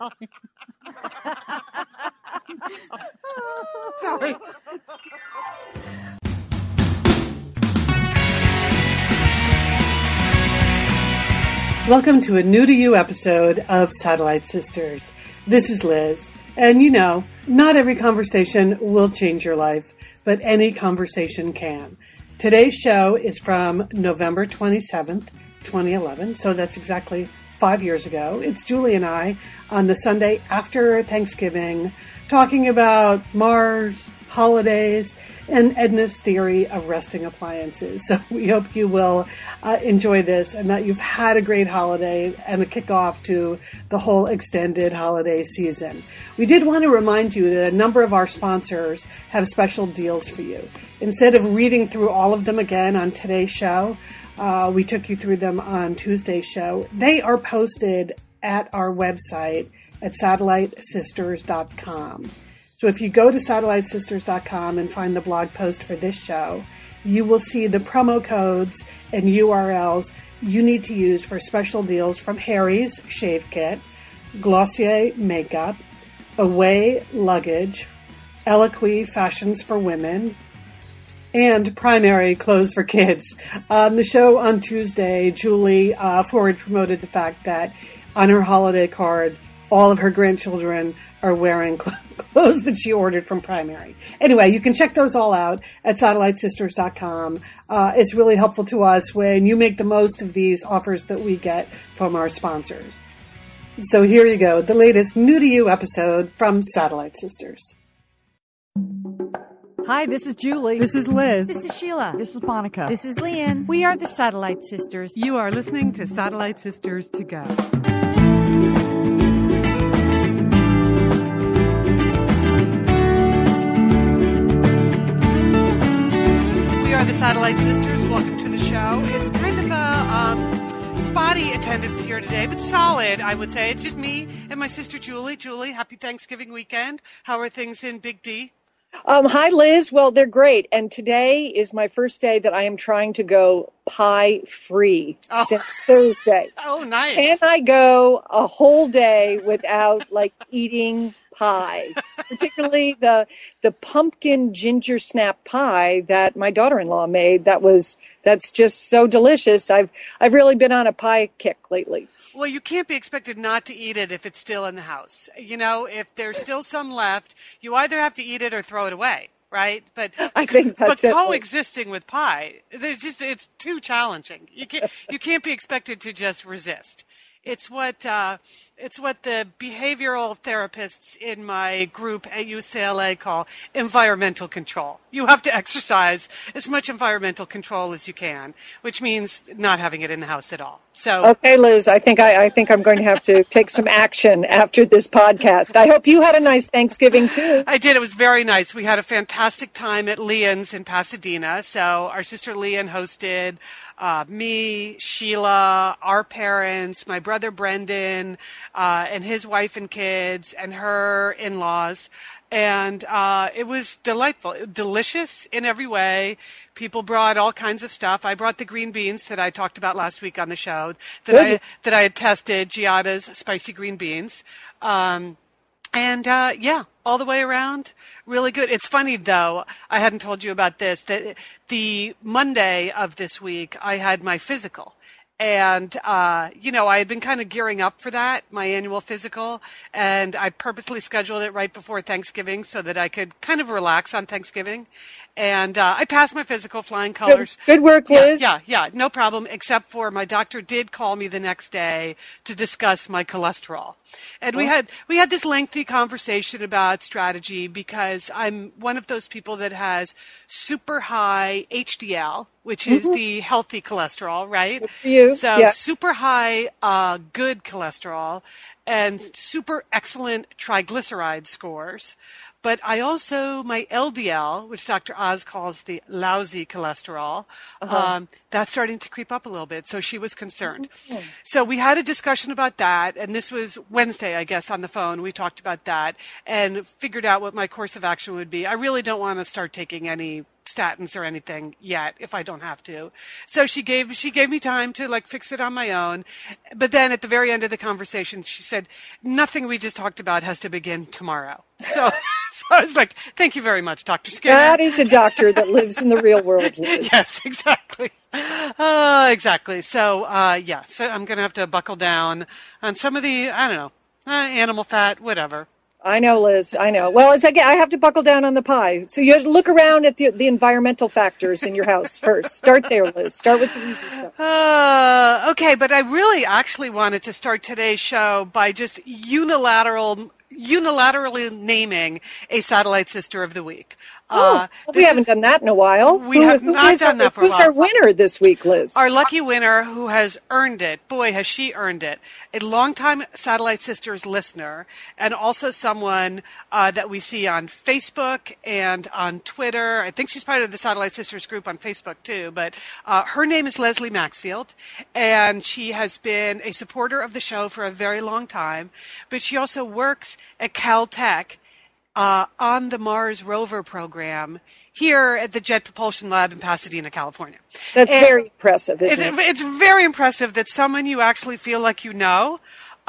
Sorry. Welcome to a new to you episode of Satellite Sisters. This is Liz. And you know, not every conversation will change your life, but any conversation can. Today's show is from November 27th, 2011. So that's exactly five years ago. It's Julie and I on the Sunday after Thanksgiving talking about Mars, holidays, and Edna's theory of resting appliances. So we hope you will uh, enjoy this and that you've had a great holiday and a kickoff to the whole extended holiday season. We did want to remind you that a number of our sponsors have special deals for you. Instead of reading through all of them again on today's show, uh, we took you through them on Tuesday's show. They are posted at our website at satellitesisters.com. So if you go to satellitesisters.com and find the blog post for this show, you will see the promo codes and URLs you need to use for special deals from Harry's Shave Kit, Glossier Makeup, Away Luggage, Eloquii Fashions for Women, and Primary Clothes for Kids. On the show on Tuesday, Julie uh, forward promoted the fact that on her holiday card, all of her grandchildren are wearing clothes that she ordered from Primary. Anyway, you can check those all out at satellitesisters.com. Uh, it's really helpful to us when you make the most of these offers that we get from our sponsors. So here you go, the latest new to you episode from Satellite Sisters. Hi, this is Julie. This is Liz. This is Sheila. This is Monica. This is Lian. We are the Satellite Sisters. You are listening to Satellite Sisters to Go. We are the Satellite Sisters. Welcome to the show. It's kind of a um, spotty attendance here today, but solid, I would say. It's just me and my sister Julie. Julie, happy Thanksgiving weekend. How are things in Big D? Um, hi, Liz. Well, they're great. And today is my first day that I am trying to go pie free Oh. since Thursday. Oh, nice. Can I go a whole day without like eating pie? Particularly the the pumpkin ginger snap pie that my daughter-in-law made. That was that's just so delicious. I've I've really been on a pie kick lately. Well, you can't be expected not to eat it if it's still in the house. You know, if there's still some left, you either have to eat it or throw it away, right? But I think that's but it. coexisting with pie, there's just it's too challenging. You can't you can't be expected to just resist. It's what uh, it's what the behavioral therapists in my group at UCLA call environmental control. You have to exercise as much environmental control as you can, which means not having it in the house at all. So Okay, Liz, I think I, I think I'm going to have to take some action after this podcast. I hope you had a nice Thanksgiving too. I did. It was very nice. We had a fantastic time at Lian's in Pasadena. So our sister Leon hosted uh, me, Sheila, our parents, my brother Brendan, uh, and his wife and kids, and her in-laws. And uh, it was delightful, delicious in every way. People brought all kinds of stuff. I brought the green beans that I talked about last week on the show that I that I had tested, Giada's spicy green beans. Um, and uh, yeah, all the way around, really good. It's funny though, I hadn't told you about this, that the Monday of this week, I had my physical. And, uh, you know, I had been kind of gearing up for that, my annual physical, and I purposely scheduled it right before Thanksgiving so that I could kind of relax on Thanksgiving. And uh, I passed my physical flying colors. good work, Liz. yeah, yeah, no problem. Except for my doctor did call me the next day to discuss my cholesterol, and we had we had this lengthy conversation about strategy because I'm one of those people that has super high HDL, which is the healthy cholesterol, right? you, So yes. super high uh, good cholesterol and super excellent triglyceride scores. But I also, my LDL, which Dr. Oz calls the lousy cholesterol, um, that's starting to creep up a little bit. So she was concerned. So we had a discussion about that. And this was Wednesday, I guess, on the phone. We talked about that and figured out what my course of action would be. I really don't want to start taking any statins or anything yet if I don't have to. So she gave she gave me time to like fix it on my own. But then at the very end of the conversation, she said, "Nothing we just talked about has to begin tomorrow." So, so I was like, "Thank you very much, Doctor Skinner." That is a doctor that lives in the real world. Liz. yes, exactly. Uh, exactly. So, uh, yeah. So I'm going to have to buckle down on some of the I don't know uh, animal fat, whatever. I know, Liz. I know. Well, as again, I have to buckle down on the pie. So you have to look around at the, the environmental factors in your house first. Start there, Liz. Start with the easy stuff. Uh, okay, but I really actually wanted to start today's show by just unilateral unilaterally naming a satellite sister of the week. Oh, uh, we haven't is, done that in a while. We who, have not done our, that for a while. Who's our winner this week, Liz? Our lucky winner who has earned it. Boy, has she earned it. A longtime Satellite Sisters listener and also someone uh, that we see on Facebook and on Twitter. I think she's part of the Satellite Sisters group on Facebook too, but uh, her name is Leslie Maxfield and she has been a supporter of the show for a very long time, but she also works at Caltech uh, on the Mars rover program here at the Jet Propulsion Lab in Pasadena, California. That's and very impressive, it's, it? It's very impressive that someone you actually feel like you know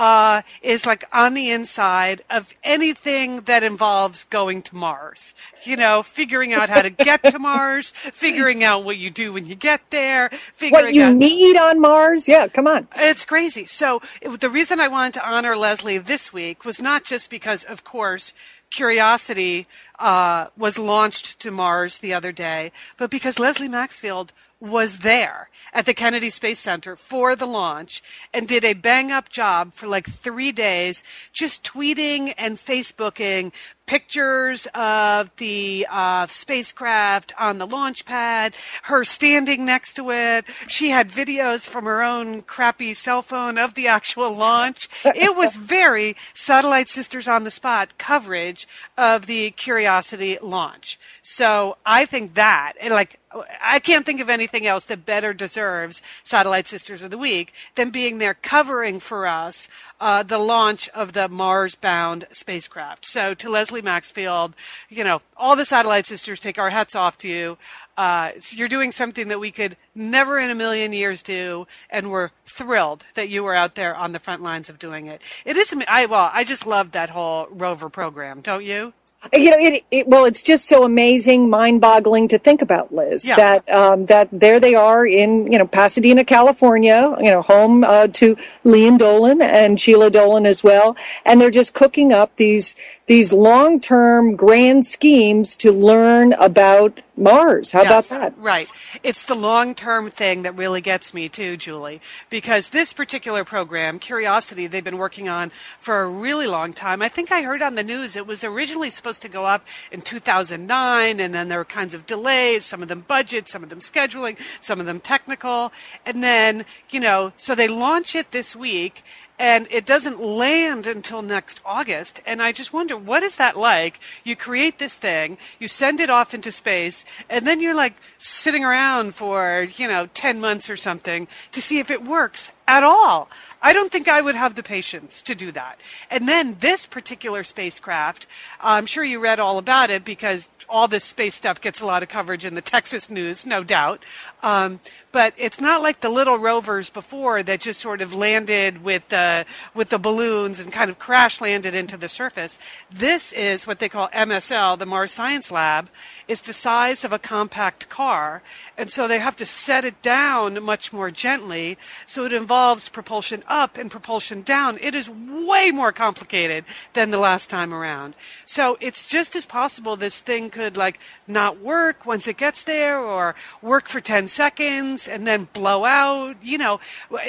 uh, is like on the inside of anything that involves going to Mars. You know, figuring out how to get to Mars, figuring out what you do when you get there, figuring out. what you out, need on Mars. Yeah, come on. It's crazy. So it, the reason I wanted to honor Leslie this week was not just because, of course, Curiosity uh, was launched to Mars the other day, but because Leslie Maxfield was there at the Kennedy Space Center for the launch and did a bang up job for like three days, just tweeting and Facebooking pictures of the uh, spacecraft on the launch pad, her standing next to it. She had videos from her own crappy cell phone of the actual launch. it was very Satellite Sisters on the Spot coverage of the Curiosity launch. So I think that, like, I can't think of anything else that better deserves Satellite Sisters of the Week than being there covering for us uh, the launch of the Mars bound spacecraft. So to Leslie Maxfield, you know, all the Satellite Sisters take our hats off to you. Uh, you're doing something that we could never in a million years do, and we're thrilled that you were out there on the front lines of doing it. It is, I, well, I just love that whole rover program, don't you? You know, it, it, well, it's just so amazing, mind-boggling to think about, Liz. Yeah. That um, that there they are in you know Pasadena, California, you know, home uh, to Lian Dolan and Sheila Dolan as well, and they're just cooking up these these long-term grand schemes to learn about Mars. How yes, about that? Right. It's the long-term thing that really gets me too, Julie, because this particular program, Curiosity, they've been working on for a really long time. I think I heard on the news it was originally supposed to go up in 2009 and then there were kinds of delays, some of them budget, some of them scheduling, some of them technical. And then, you know, so they launch it this week and it doesn't land until next August. And I just wonder, what is that like? You create this thing, you send it off into space, and then you're like sitting around for, you know, 10 months or something to see if it works at all. I don't think I would have the patience to do that. And then this particular spacecraft, I'm sure you read all about it because all this space stuff gets a lot of coverage in the Texas news, no doubt. Um, but it's not like the little rovers before that just sort of landed with the with the balloons and kind of crash landed into the surface. This is what they call MSL, the Mars Science Lab. It's the size of a compact car, and so they have to set it down much more gently. So it involves propulsion up and propulsion down. It is way more complicated than the last time around. So it's just as possible this thing could like not work once it gets there, or work for ten seconds and then blow out. You know,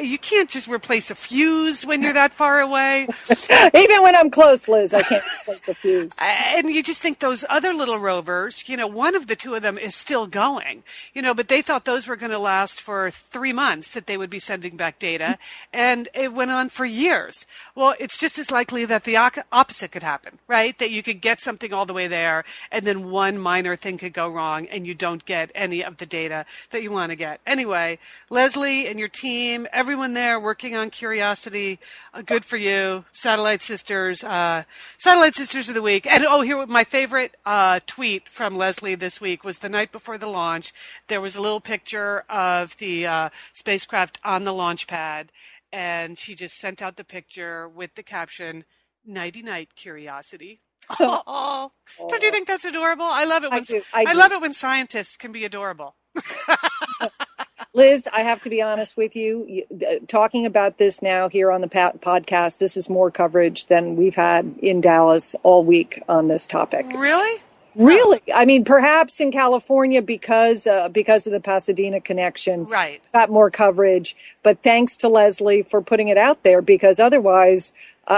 you can't just replace a fuse when you're that far away. Even when I'm close, Liz, I can't replace a fuse. And you just think those other little rovers, you know, one of the two of them is still going, you know, but they thought those were going to last for three months that they would be sending back data. Data, and it went on for years. Well, it's just as likely that the opposite could happen, right? That you could get something all the way there, and then one minor thing could go wrong, and you don't get any of the data that you want to get. Anyway, Leslie and your team, everyone there working on Curiosity, uh, good for you. Satellite Sisters, uh, Satellite Sisters of the Week. And oh, here, my favorite uh, tweet from Leslie this week was the night before the launch. There was a little picture of the uh, spacecraft on the launch pad, and she just sent out the picture with the caption, Nighty Night Curiosity. Oh, don't you oh. think that's adorable? I love it when I, do, I, I love it when scientists can be adorable. Liz, I have to be honest with you. Uh, talking about this now here on the podcast, this is more coverage than we've had in Dallas all week on this topic. Really? Really, I mean, perhaps in California because uh, because of the Pasadena connection, right? Got more coverage, but thanks to Leslie for putting it out there because otherwise,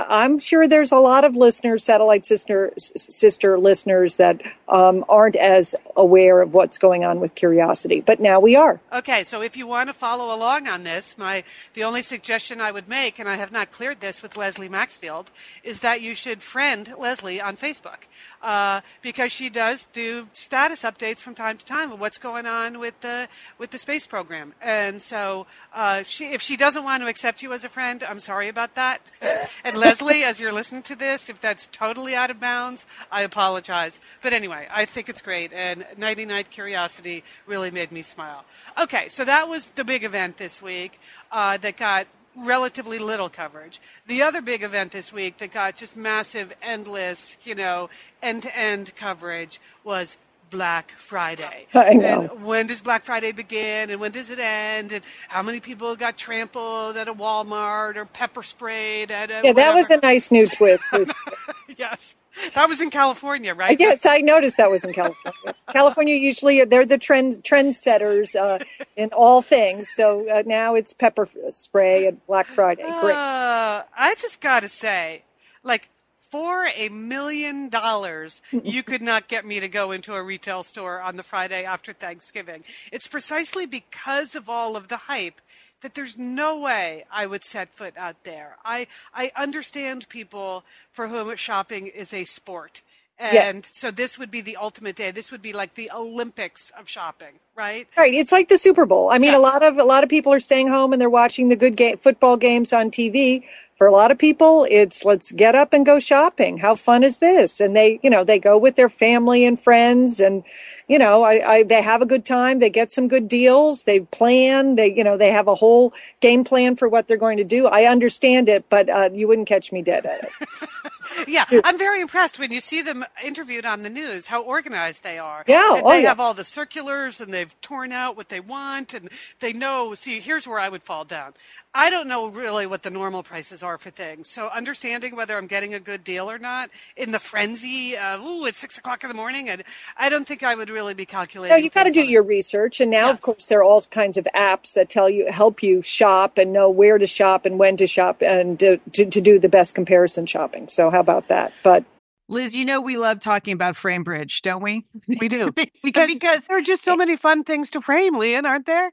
I'm sure there's a lot of listeners, satellite sister sister listeners that um, aren't as aware of what's going on with Curiosity, but now we are. Okay, so if you want to follow along on this, my the only suggestion I would make, and I have not cleared this with Leslie Maxfield, is that you should friend Leslie on Facebook uh, because she does do status updates from time to time of what's going on with the with the space program, and so uh, she if she doesn't want to accept you as a friend, I'm sorry about that. And Leslie, as you're listening to this, if that's totally out of bounds, I apologize. But anyway, I think it's great. And Nighty Night Curiosity really made me smile. Okay, so that was the big event this week uh, that got relatively little coverage. The other big event this week that got just massive, endless, you know, end to end coverage was Black Friday. And when does Black Friday begin and when does it end? And how many people got trampled at a Walmart or pepper sprayed at a. Yeah, whatever. that was a nice new twist. yes. That was in California, right? Yes, I noticed that was in California. California usually they're the trend trendsetters uh, in all things. So uh, now it's pepper spray and Black Friday. Great. Uh, I just got to say, like for a million dollars, you could not get me to go into a retail store on the Friday after Thanksgiving. It's precisely because of all of the hype that there's no way I would set foot out there. I, I understand people for whom shopping is a sport. And yes. so this would be the ultimate day. This would be like the Olympics of shopping, right? Right. It's like the Super Bowl. I mean, yes. a lot of a lot of people are staying home and they're watching the good game, football games on TV for a lot of people, it's let's get up and go shopping. How fun is this? And they, you know, they go with their family and friends and, you know, I, I, they have a good time. They get some good deals. They plan. They, you know, they have a whole game plan for what they're going to do. I understand it, but uh, you wouldn't catch me dead at it. yeah, I'm very impressed when you see them interviewed on the news. How organized they are. Yeah, oh, they yeah. have all the circulars and they've torn out what they want and they know. See, here's where I would fall down. I don't know really what the normal prices are for things. So understanding whether I'm getting a good deal or not in the frenzy, uh, ooh, it's six o'clock in the morning, and I don't think I would really be calculating. No, you've got to do your research, and now, yes. of course, there are all kinds of apps that tell you, help you shop and know where to shop and when to shop, and to, to, to do the best comparison shopping. So how about that? But Liz, you know we love talking about FrameBridge, don't we? We do. because, because there are just so many fun things to frame, Lian, aren't there?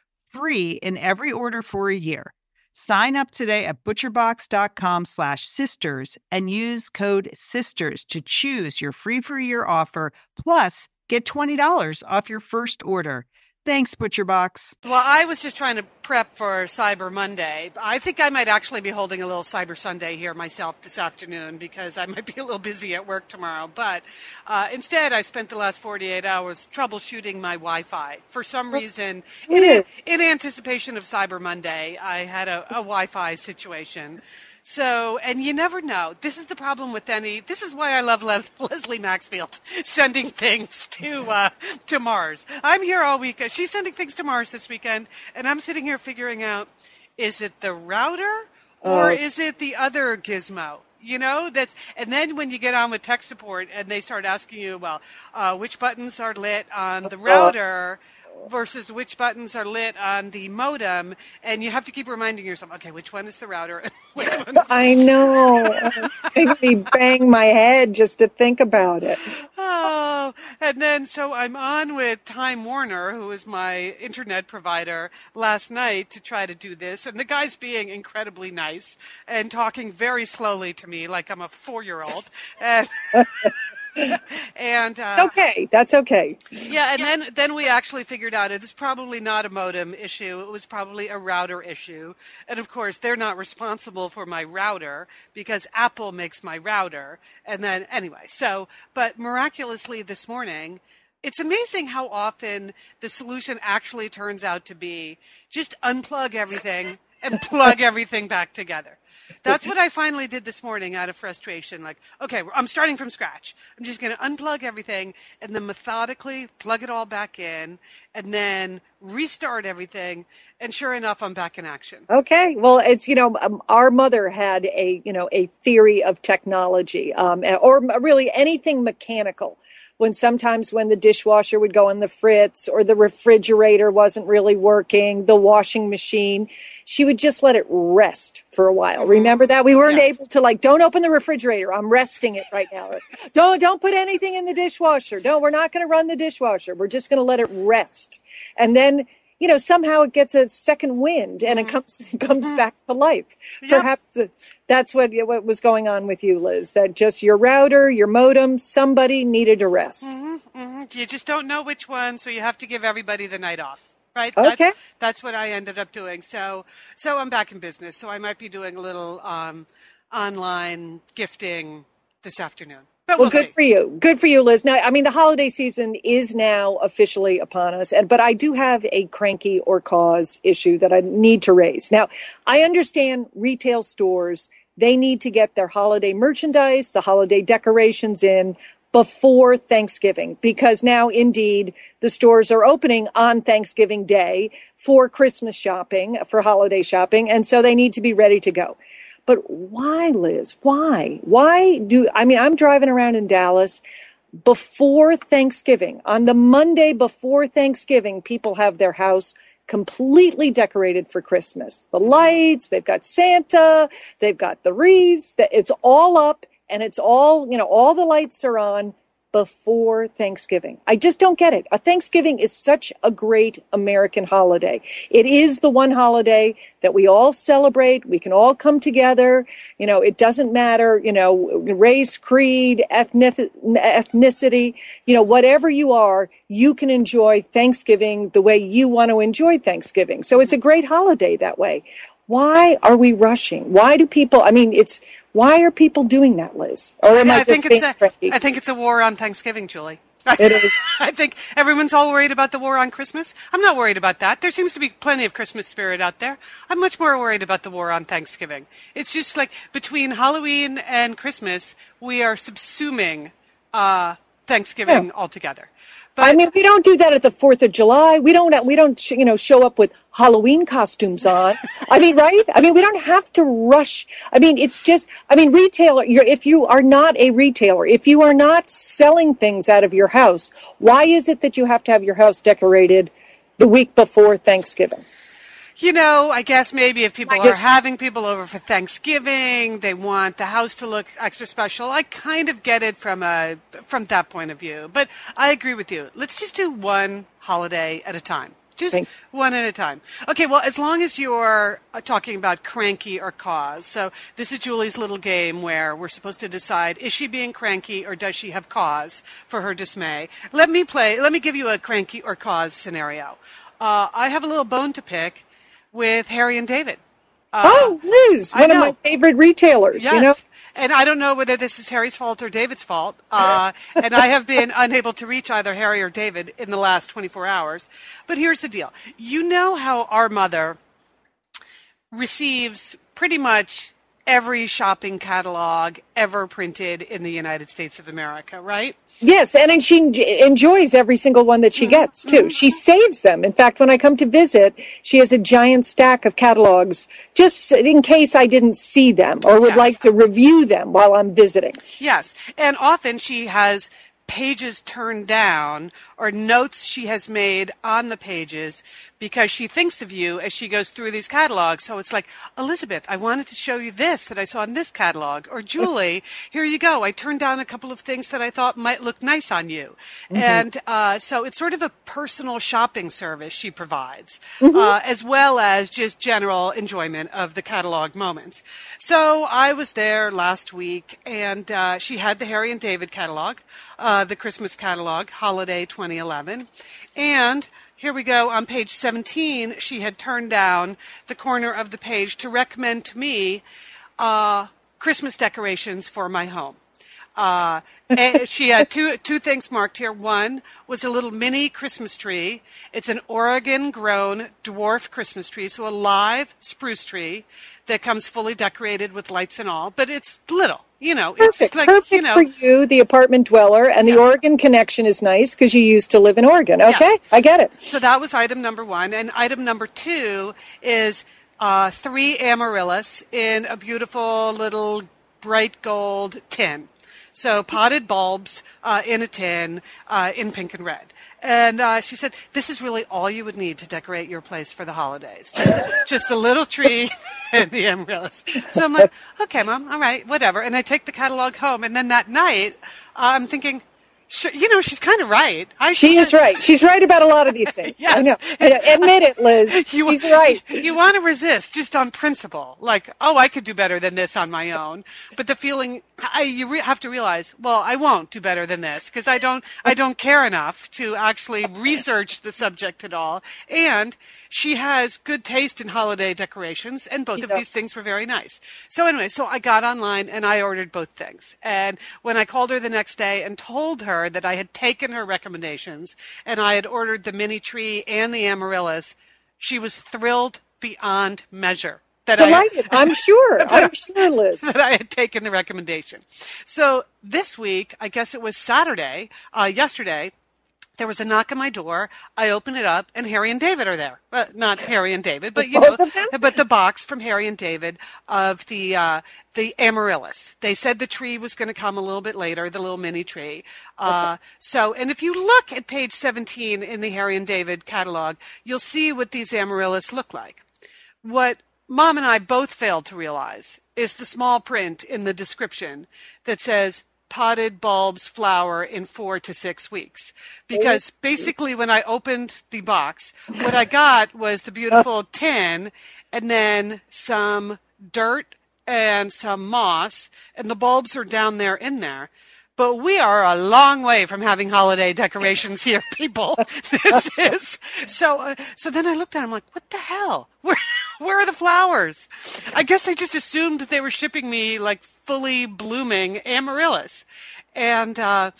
free in every order for a year. Sign up today at butcherbox.com slash sisters and use code sisters to choose your free for year offer plus get $20 off your first order. Thanks, ButcherBox. Well, I was just trying to prep for Cyber Monday. I think I might actually be holding a little Cyber Sunday here myself this afternoon because I might be a little busy at work tomorrow. But uh, instead, I spent the last 48 hours troubleshooting my Wi Fi. For some reason, in, in anticipation of Cyber Monday, I had a, a Wi Fi situation. So, and you never know. This is the problem with any. This is why I love Le- Leslie Maxfield sending things to uh, to Mars. I'm here all week. She's sending things to Mars this weekend, and I'm sitting here figuring out: is it the router or is it the other gizmo? You know that's, and then when you get on with tech support and they start asking you, well, uh, which buttons are lit on the router? Versus which buttons are lit on the modem, and you have to keep reminding yourself, okay, which one is the router? and which one is I know. Making me bang my head just to think about it. Oh, and then so I'm on with Time Warner, who is my internet provider, last night to try to do this, and the guy's being incredibly nice and talking very slowly to me like I'm a four-year-old, and. and uh, Okay, that's okay. yeah, and then then we actually figured out it's probably not a modem issue. It was probably a router issue. And of course, they're not responsible for my router because Apple makes my router. And then anyway, so but miraculously this morning, it's amazing how often the solution actually turns out to be just unplug everything and plug everything back together. That's what I finally did this morning out of frustration. Like, okay, I'm starting from scratch. I'm just going to unplug everything and then methodically plug it all back in and then restart everything. And sure enough, I'm back in action. Okay. Well, it's, you know, um, our mother had a, you know, a theory of technology, um, or really anything mechanical. When sometimes when the dishwasher would go on the fritz or the refrigerator wasn't really working, the washing machine, she would just let it rest for a while. Remember that? We weren't Yes. able to like, don't open the refrigerator. I'm resting it right now. Don't, don't put anything in the dishwasher. No, we're not going to run the dishwasher. We're just going to let it rest. And then, you know, somehow it gets a second wind and it comes comes back to life. Perhaps uh, that's what what was going on with you, Liz. That just your router, your modem, somebody needed a rest. Mhm. You just don't know which one, so you have to give everybody the night off. Right? Okay. That's, that's what I ended up doing. So, so I'm back in business. So I might be doing a little um, online gifting this afternoon. But Well, we'll good see. for you. Good for you, Liz. Now, I mean, the holiday season is now officially upon us, and but I do have a cranky or cause issue that I need to raise. Now, I understand retail stores they need to get their holiday merchandise, the holiday decorations in before Thanksgiving because now indeed the stores are opening on Thanksgiving Day for Christmas shopping, for holiday shopping, and so they need to be ready to go. But why, Liz? Why? Why do I mean I'm driving around in Dallas before Thanksgiving. On the Monday before Thanksgiving, people have their house completely decorated for Christmas. The lights, they've got Santa, they've got the wreaths, that it's all up and it's all, you know, all the lights are on before Thanksgiving. I just don't get it. A Thanksgiving is such a great American holiday. It is the one holiday that we all celebrate. We can all come together. You know, it doesn't matter, you know, race, creed, ethnic, ethnicity, you know, whatever you are, you can enjoy Thanksgiving the way you want to enjoy Thanksgiving. So it's a great holiday that way. Why are we rushing? Why do people, I mean, it's, why are people doing that, Liz? Or am I, I just think it's a? I think it's a war on Thanksgiving, Julie. It is. I think everyone's all worried about the war on Christmas. I'm not worried about that. There seems to be plenty of Christmas spirit out there. I'm much more worried about the war on Thanksgiving. It's just like between Halloween and Christmas, we are subsuming uh, Thanksgiving Yeah. altogether. But I mean, we don't do that at the Fourth of July. We don't. We don't. You know, show up with Halloween costumes on. I mean, right? I mean, we don't have to rush. I mean, it's just. I mean, retailer. If you are not a retailer, if you are not selling things out of your house, why is it that you have to have your house decorated the week before Thanksgiving? You know, I guess maybe if people I are just- having people over for Thanksgiving, they want the house to look extra special. I kind of get it from a from that point of view. But I agree with you. Let's just do one holiday at a time. Just Thank- one at a time. Okay, well, as long as you're uh, talking about cranky or cause. So this is Julie's little game where we're supposed to decide is she being cranky or does she have cause for her dismay? Let me play, let me give you a cranky or cause scenario. Uh, I have a little bone to pick with Harry and David. oh, Liz, one of my favorite retailers. Yes. You know, And I don't know whether this is Harry's fault or David's fault. Uh, and I have been unable to reach either Harry or David in the last 24 hours. But here's the deal. You know how our mother receives pretty much every shopping catalog ever printed in the United States of America, right? Yes, and, and she en- enjoys every single one that she Mm-hmm. gets too. She saves them. In fact, when I come to visit, she has a giant stack of catalogs just in case I didn't see them or would Yes. like to review them while I'm visiting. Yes. And often she has pages turned down or notes she has made on the pages because she thinks of you as she goes through these catalogs. So it's like, Elizabeth, I wanted to show you this that I saw in this catalog. Or Julie, here you go. I turned down a couple of things that I thought might look nice on you. And uh, so it's sort of a personal shopping service she provides, uh, as well as just general enjoyment of the catalog moments. So I was there last week, and uh, she had the Harry and David catalog, uh, the Christmas catalog, Holiday 2011, and here we go on page 17. She had turned down the corner of the page to recommend to me uh, Christmas decorations for my home. Uh, she had two two things marked here. One was a little mini Christmas tree. It's an Oregon-grown dwarf Christmas tree, so a live spruce tree that comes fully decorated with lights and all. But it's little, you know. Perfect, it's like perfect you know. for you, the apartment dweller, and the Oregon connection is nice because you used to live in Oregon. Okay, I get it. So that was item number one. And item number two is uh, three amaryllis in a beautiful little bright gold tin. So potted bulbs uh, in a tin uh, in pink and red. And uh, she said, this is really all you would need to decorate your place for the holidays. Just the, just the little tree and the amaryllis. So I'm like, okay, mom, all right, whatever. And I take the catalog home. And then that night, uh, I'm thinking, Sh you know, she's kind of right. I She is right. She's right about a lot of these things. I know. I know. Admit it, Liz. You- She's right. You want to resist just on principle, like, oh, I could do better than this on my own. But the feeling, I, you re- have to realize, well, I won't do better than this because I don't, I don't care enough to actually research the subject at all. And she has good taste in holiday decorations, and both She of these things were very nice. So anyway, so I got online and I ordered both things. And when I called her the next day and told her that I had taken her recommendations and I had ordered the mini tree and the amaryllis, she was thrilled beyond measure. That I, Delighted. I'm sure. I'm sure, Liz. that I had taken the recommendation. So this week, I guess it was Saturday, uh, yesterday, there was a knock on my door. I open it up, and Harry and David are there. Uh, not Harry and David, but you know, Both of them? but the box from Harry and David of the uh, the amaryllis. They said the tree was going to come a little bit later, the little mini tree. Uh, So, and if you look at page 17 in the Harry and David catalog, you'll see what these amaryllis look like. What mom and I both failed to realize is the small print in the description that says potted bulbs flower in four to six weeks. Because basically, when I opened the box, what I got was the beautiful tin and then some dirt and some moss, and the bulbs are down there in there. But we are a long way from having holiday decorations here, people. This is so. Uh, so then I looked at them like, what the hell? Where, where are the flowers? I guess I just assumed they were shipping me like fully blooming amaryllis, and uh,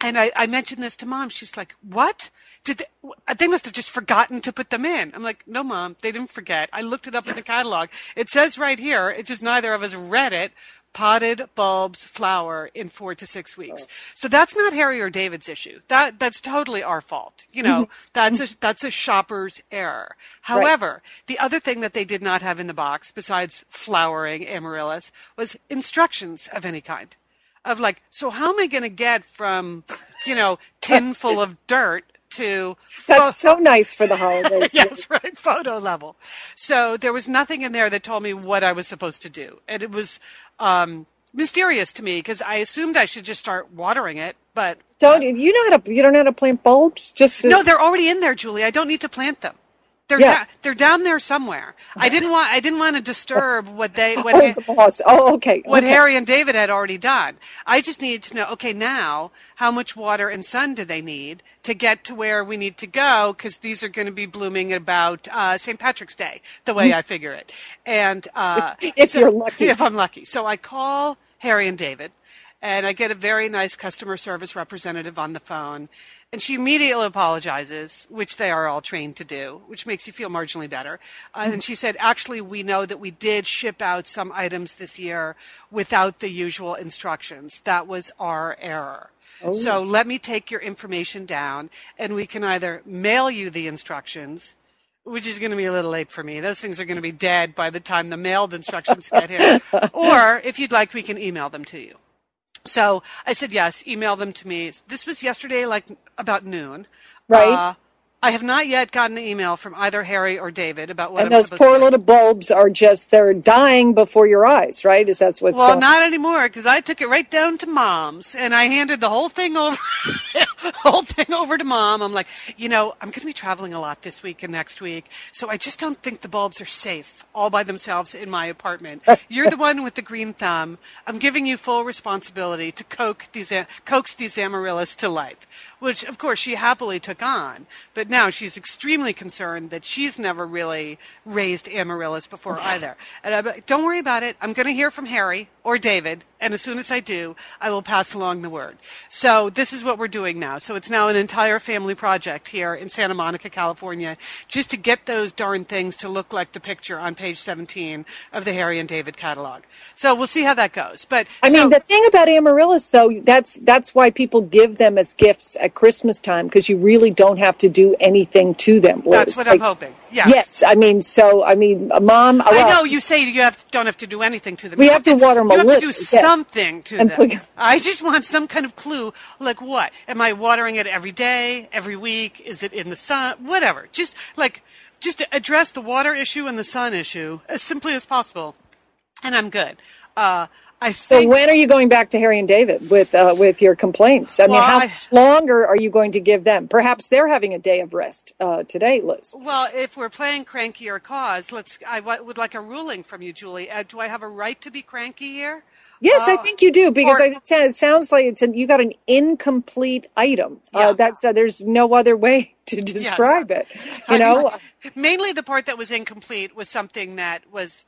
and I, I mentioned this to mom. She's like, "What? Did they, they must have just forgotten to put them in?" I'm like, "No, mom, they didn't forget. I looked it up in the catalog. It says right here. It's just neither of us read it. Potted bulbs flower in four to six weeks. So that's not Harry or David's issue. That that's totally our fault. You know, mm-hmm. that's a that's a shopper's error. However, the other thing that they did not have in the box, besides flowering amaryllis, was instructions of any kind of like, so how am I going to get from, you know, tin full of dirt to That's so nice for the holidays. yes, right, photo level. So there was nothing in there that told me what I was supposed to do, and it was um, mysterious to me because I assumed I should just start watering it, but Don't you know how to? You don't know how to plant bulbs? Just no, they're already in there, Julie. I don't need to plant them. They're Yeah. da- they're down there somewhere. I didn't want I didn't want to disturb what they what Oh, the moss. Oh, okay. what okay. Harry and David had already done. I just needed to know, okay, now how much water and sun do they need to get to where we need to go? Because these are going to be blooming about uh, St. Patrick's Day, the way I figure it. And uh, If you're lucky. if I'm lucky, so I call Harry and David, and I get a very nice customer service representative on the phone. And she immediately apologizes, which they are all trained to do, which makes you feel marginally better. Uh, and she said, actually, we know that we did ship out some items this year without the usual instructions. That was our error. So let me take your information down, and we can either mail you the instructions, which is going to be a little late for me. Those things are going to be dead by the time the mailed instructions get here. or if you'd like, we can email them to you. So I said, yes, email them to me. This was yesterday, like about noon. Right. Uh, I have not yet gotten the email from either Harry or David about what And I'm those supposed poor to do. little bulbs are just—they're dying before your eyes, right? Is that what's Well, going? not anymore because I took it right down to mom's and I handed the whole thing over, whole thing over to mom. I'm like, you know, I'm going to be traveling a lot this week and next week, so I just don't think the bulbs are safe all by themselves in my apartment. You're the one with the green thumb. I'm giving you full responsibility to coax these coax these amaryllis to life, which of course she happily took on. But now she's extremely concerned that she's never really raised amaryllis before either. And I'm like, don't worry about it. I'm going to hear from Harry or David, and as soon as I do, I will pass along the word. So this is what we're doing now. So it's now an entire family project here in Santa Monica, California, just to get those darn things to look like the picture on page 17 of the Harry and David catalog. So we'll see how that goes. But I so- mean, the thing about amaryllis, though, that's that's why people give them as gifts at Christmas time because you really don't have to do anything to them. Liz. that's what I'm hoping. Yes. Yes, I mean, so I mean, mom. I know you say you have, don't have to do anything to them. We You have to water 'em You have to do yeah. something to And them. put- I just want some kind of clue. Like what? Am I watering it every day, every week? Is it in the sun? Whatever. Just like just address the water issue and the sun issue as simply as possible, and I'm good. Uh, I So when are you going back to Harry and David with uh, with your complaints? I mean, how I- much longer are you going to give them? Perhaps they're having a day of rest uh, today, Liz. Well, if we're playing cranky or cause, let's. I would like a ruling from you, Julie. Uh, do I have a right to be cranky here? Yes, I Uh, think you do because or- I, it sounds- like it's an, you got an incomplete item. Yeah. Uh, that's uh, there's no other way to describe it. You know, mainly the part that was incomplete was something that was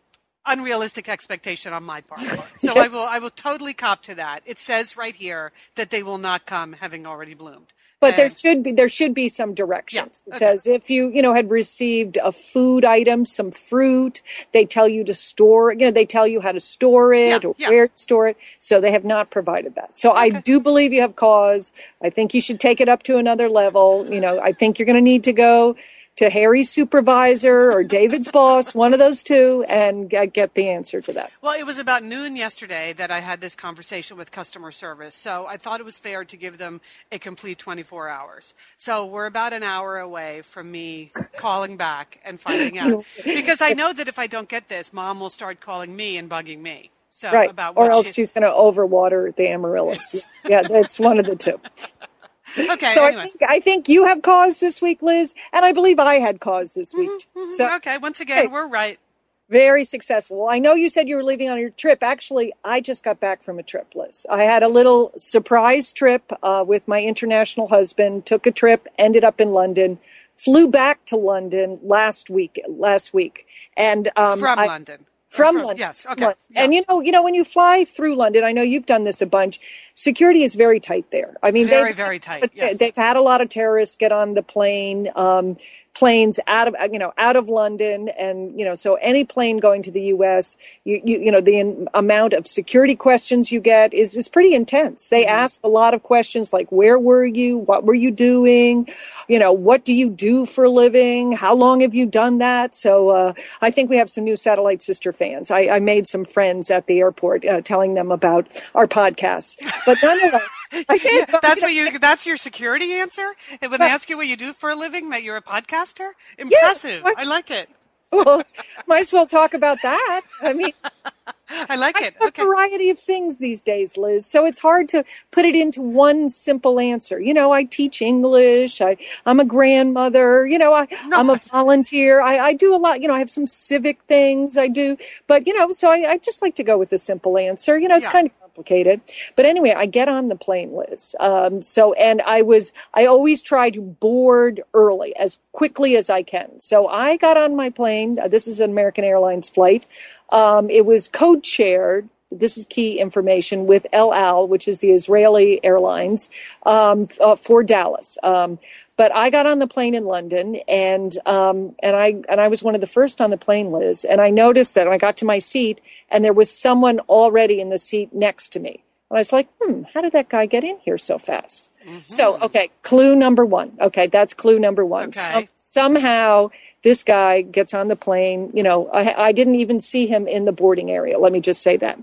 unrealistic expectation on my part. So I will. I will totally cop to that. It says right here that they will not come having already bloomed. But there should be there should be some directions. Yeah, It okay. says if you you know had received a food item, some fruit, they tell you to store. You know they tell you how to store it Yeah, or yeah. where to store it. So they have not provided that. So I do believe you have cause. I think you should take it up to another level. You know I think you're going to need to go to Harry's supervisor or David's boss, one of those two, and get the answer to that. Well, it was about noon yesterday that I had this conversation with customer service. So I thought it was fair to give them a complete 24 hours. So we're about an hour away from me calling back and finding out. Because I know that if I don't get this, mom will start calling me and bugging me. So Right, about or what else she- she's going to overwater the amaryllis. yeah, that's one of the two. Okay, So. I think I think you have cause this week, Liz, and I believe I had cause this week. So Mm-hmm, okay, once again, Hey. we're right. very successful. I know you said you were leaving on your trip. Actually, I just got back from a trip, Liz. I had a little surprise trip uh, with my international husband. Took a trip, ended up in London, flew back to London last week. Last week, and um, From I- London. From London. Yes, okay. London. yeah. And you know, you know, when you fly through London, I know you've done this a bunch. Security is very tight there. I mean, Very, very tight, yes. They've had a lot of terrorists get on the plane, um, planes out of you know out of London, and you know, so any plane going to the U.S., you you, you know, the in, amount of security questions you get is is pretty intense. They Mm-hmm. ask a lot of questions like, "Where were you? What were you doing? You know, what do you do for a living? How long have you done that?" So uh, I think we have some new Satellite Sister fans. I, I made some friends at the airport uh, telling them about our podcast. But nonetheless, That's what you. That's your security answer. And when they ask you what you do for a living, that you're a podcaster. Impressive. what- I like it. well, might as well talk about that. I mean, I like it. have Okay. a variety of things these days, Liz. So it's hard to put it into one simple answer. You know, I teach English. I, I'm a grandmother. You know, I, No, I'm a volunteer. I, I do a lot. You know, I have some civic things I do. But, you know, so I, I just like to go with the simple answer. You know, it's Yeah. kind of complicated. But anyway, I get on the plane, Liz. Um, so, and I was, I always try to board early as quickly as I can. So I got on my plane. Uh, this is an American Airlines flight. Um, it was code shared. This is key information with El Al, which is the Israeli Airlines, um, uh, for Dallas. Um, but I got on the plane in London, and um, and I and I was one of the first on the plane, Liz. And I noticed that I got to my seat, and there was someone already in the seat next to me. And I was like, hmm, how did that guy get in here so fast? So, okay, clue number one. Okay, that's clue number one. Okay. Some- somehow this guy gets on the plane. You know, I, I didn't even see him in the boarding area. Let me just say that.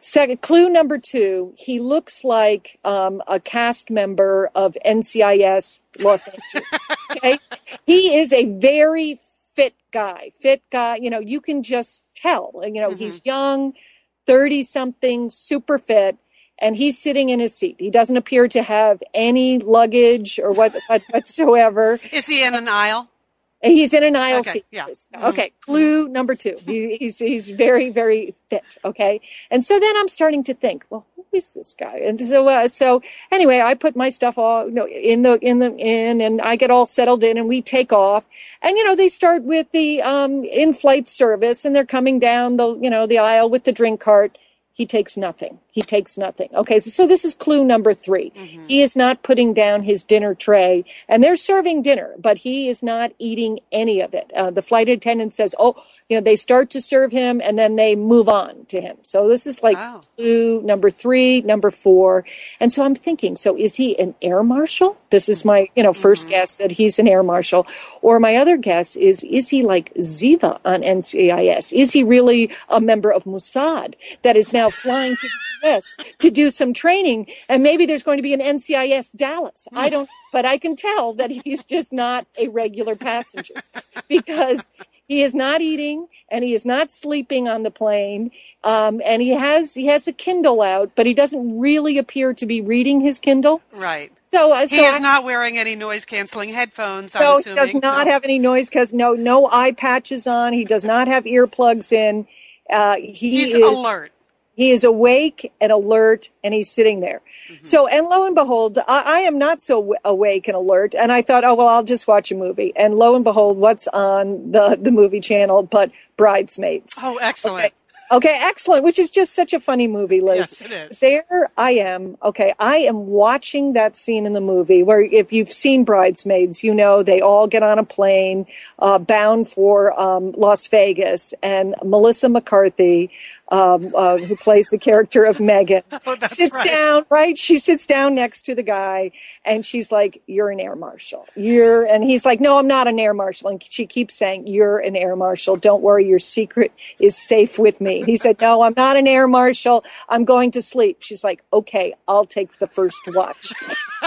Second, clue number two, he looks like um, a cast member of NCIS Los Angeles. Okay. he is a very fit guy, fit guy. You know, you can just tell, you know, he's young, 30 something, super fit. And he's sitting in his seat. He doesn't appear to have any luggage or what, what whatsoever. Is he in an aisle? He's in an aisle Okay, seat. yeah. Okay. Clue number two. He, he's he's very very fit. Okay. And so then I'm starting to think, well, who is this guy? And so uh, so anyway, I put my stuff all you know in the in the in, and I get all settled in, and we take off. And you know they start with the um, in-flight service, and they're coming down the you know the aisle with the drink cart. He takes nothing. He takes nothing. Okay, so, this is clue number 3 He is not putting down his dinner tray, and they're serving dinner, but he is not eating any of it. Uh, the flight attendant says, "Oh, you know," they start to serve him, and then they move on to him. So this is like Wow. clue number three, number four, and so I'm thinking, so is he an air marshal? This is my you know 1st guess that he's an air marshal, or my other guess is is he like Ziva on NCIS? Is he really a member of Mossad that is now flying to the U.S. to do some training, and maybe there's going to be an NCIS Dallas? I don't, but I can tell that he's just not a regular passenger because He is not eating and he is not sleeping on the plane. Um, and he has he has a Kindle out, but he doesn't really appear to be reading his Kindle. Right. So, uh, He is I- not wearing any noise canceling headphones. I'm no, he does not No. have any noise because no no eye patches on. He does not have earplugs in. Uh, he He's is, alert. He is awake and alert, and he's sitting there. Mm-hmm. So, and lo and behold, I, I am not so w- awake and alert. And I thought, oh well, I'll just watch a movie. And lo and behold, what's on the the movie channel but Bridesmaids? Oh, excellent. Okay. Okay, excellent. Which is just such a funny movie, Liz. Yes, it is. There I am. Okay, I am watching that scene in the movie where, if you've seen Bridesmaids, you know they all get on a plane uh, bound for um, Las Vegas, and Melissa McCarthy, um, uh, who plays the character of Megan, Oh, sits right. down. Right, she sits down next to the guy, and she's like, "You're an air marshal. You're," and he's like, "No, I'm not an air marshal." And she keeps saying, "You're an air marshal. Don't worry, your secret is safe with me." He said, "No, I'm not an air marshal. I'm going to sleep." She's like, "Okay, I'll take the first watch."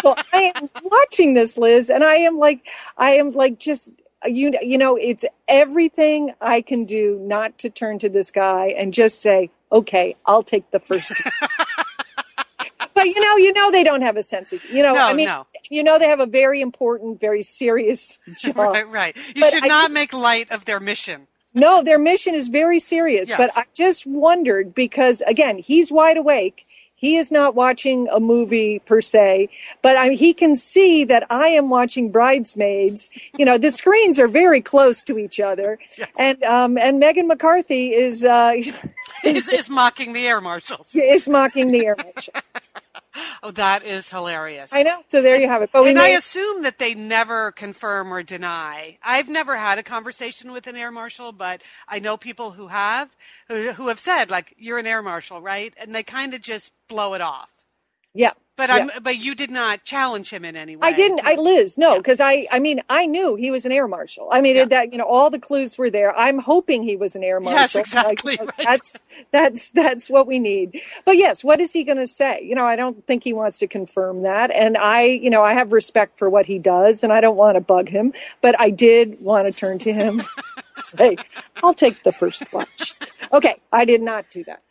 so I am watching this, Liz, and I am like, I am like just. You, you know, it's everything I can do not to turn to this guy and just say, okay, I'll take the first. but you know, you know, they don't have a sense of, you know, No, I mean, no. you know, they have a very important, very serious job. Right, right. You But should not make light of their mission. No, their mission is very serious. Yes. But I just wondered because, again, he's wide awake. He is not watching a movie per se, but I, he can see that I am watching Bridesmaids. You know, the screens are very close to each other, and um, and Megan McCarthy is uh, Is, is mocking the air marshals. is mocking the air marshal. Oh, that is hilarious. I know. So there you have it. But we and I assume that they never confirm or deny. I've never had a conversation with an air marshal, but I know people who have, who, who have said, like, you're an air marshal, right? And they kind of just blow it off. yeah. But yeah. I'm, but you did not challenge him in any way. I didn't. I Liz, no, because I. I mean, I knew he was an air marshal. I mean, Yeah. that you know, all the clues were there. I'm hoping he was an air marshal. Yes, exactly, Like, right. That's that's that's what we need. But yes, what is he going to say? You know, I don't think he wants to confirm that. And I, you know, I have respect for what he does, and I don't want to bug him. But I did want to turn to him, say, "I'll take the first watch." Okay, I did not do that.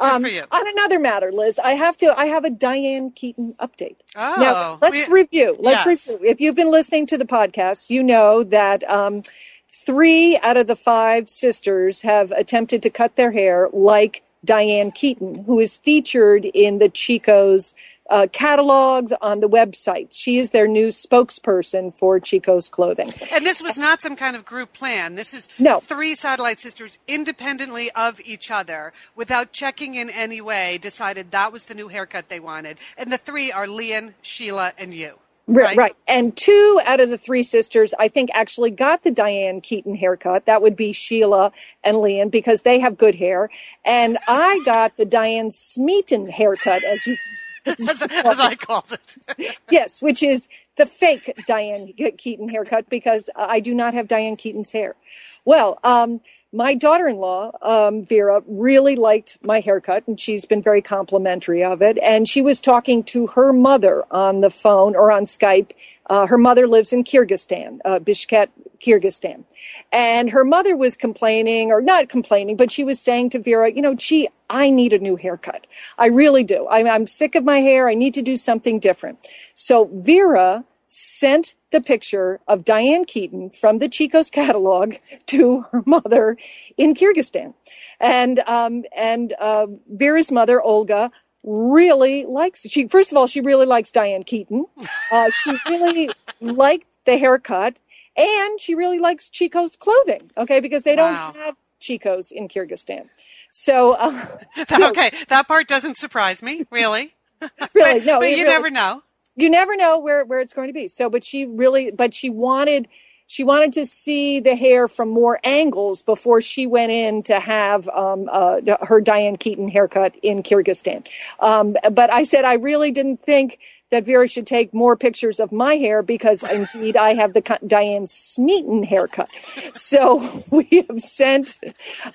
Um. On another matter, Liz, I have to. I have a Diane Keaton update. Oh, now let's we- review. Let's yes. review. If you've been listening to the podcast, you know that um, three out of the five sisters have attempted to cut their hair like Diane Keaton, who is featured in the Chico's uh, catalogs on the website. She is their new spokesperson for Chico's clothing. And this was not some kind of group plan. This is No. three satellite sisters independently of each other, without checking in any way, decided that was the new haircut they wanted. And the three are Lian, Sheila, and you. Right, right. And two out of the three sisters, I think, actually got the Diane Keaton haircut. That would be Sheila and Lian because they have good hair. And I got the Diane Smeaton haircut, as you. As, as I called it. yes, which is the fake Diane Keaton haircut because I do not have Diane Keaton's hair. Well, um, my daughter-in-law, um, Vera, really liked my haircut, and she's been very complimentary of it. And she was talking to her mother on the phone or on Skype. Uh, her mother lives in Kyrgyzstan, uh, Bishkek, Kyrgyzstan, and her mother was complaining, or not complaining, but she was saying to Vera, you know, gee, I need a new haircut. I really do. I'm, I'm sick of my hair. I need to do something different. So Vera sent the picture of Diane Keaton from the Chico's catalog to her mother in Kyrgyzstan. And, um, and, uh, Vera's mother, Olga, really likes, she, first of all, she really likes Diane Keaton. Uh, she really liked the haircut and she really likes Chico's clothing. Okay. Because they Wow. don't have Chico's in Kyrgyzstan. So, uh, so okay, that part doesn't surprise me, really. really, but, no, but you really- never know. You never know where, where it's going to be. So, but she really, but she wanted, she wanted to see the hair from more angles before she went in to have um, uh, her Diane Keaton haircut in Kyrgyzstan. Um, but I said I really didn't think that Vera should take more pictures of my hair because indeed I have the Diane Smeaton haircut. So we have sent,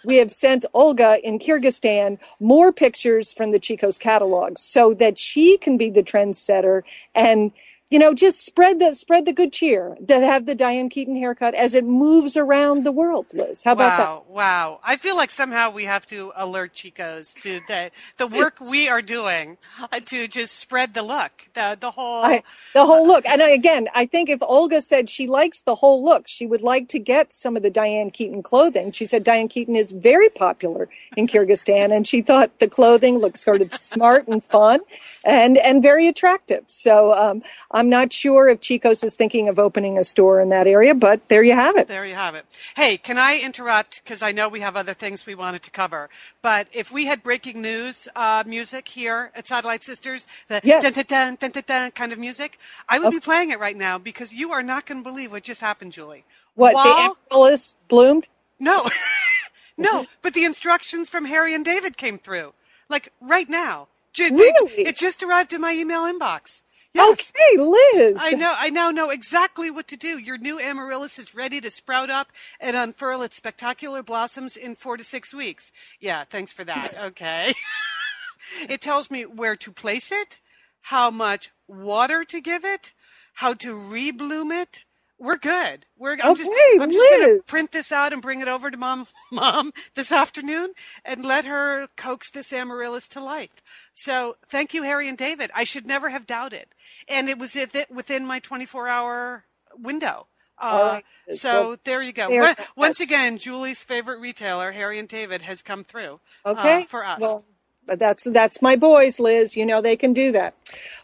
we have sent Olga in Kyrgyzstan more pictures from the Chico's catalog so that she can be the trendsetter and you know, just spread the spread the good cheer to have the Diane Keaton haircut as it moves around the world, Liz. How about that? Wow, wow. I feel like somehow we have to alert Chico's to the, the work we are doing uh, to just spread the look, the, the whole. I, the whole look. And I, again, I think if Olga said she likes the whole look, she would like to get some of the Diane Keaton clothing. She said Diane Keaton is very popular in Kyrgyzstan, and she thought the clothing looked sort of smart and fun and and very attractive. So um, I'm not sure if Chico's is thinking of opening a store in that area, but there you have it. There you have it. Hey, can I interrupt? Because I know we have other things we wanted to cover. But if we had breaking news uh, music here at Satellite Sisters, the Yes. dun, dun, dun, dun, dun, kind of music, I would be playing it right now because you are not going to believe what just happened, Julie. What While- the amaryllis bloomed? No, no, but the instructions from Harry and David came through. Like right now. Really? It just arrived in my email inbox. Yes. Okay, Liz. I know, I now know exactly what to do. Your new amaryllis is ready to sprout up and unfurl its spectacular blossoms in four to six weeks. Yeah, thanks for that. Okay. it tells me where to place it, how much water to give it, how to rebloom it. We're good. We're I'm just, Okay, I'm just gonna print this out and bring it over to mom, mom this afternoon and let her coax this amaryllis to life. So thank you, Harry and David. I should never have doubted. And it was within my 24 hour window. Uh, right, so Well, there you go. there- Once- again, Julie's favorite retailer, Harry and David, has come through uh, Okay. for us. Well, but that's that's my boys, Liz. You know they can do that.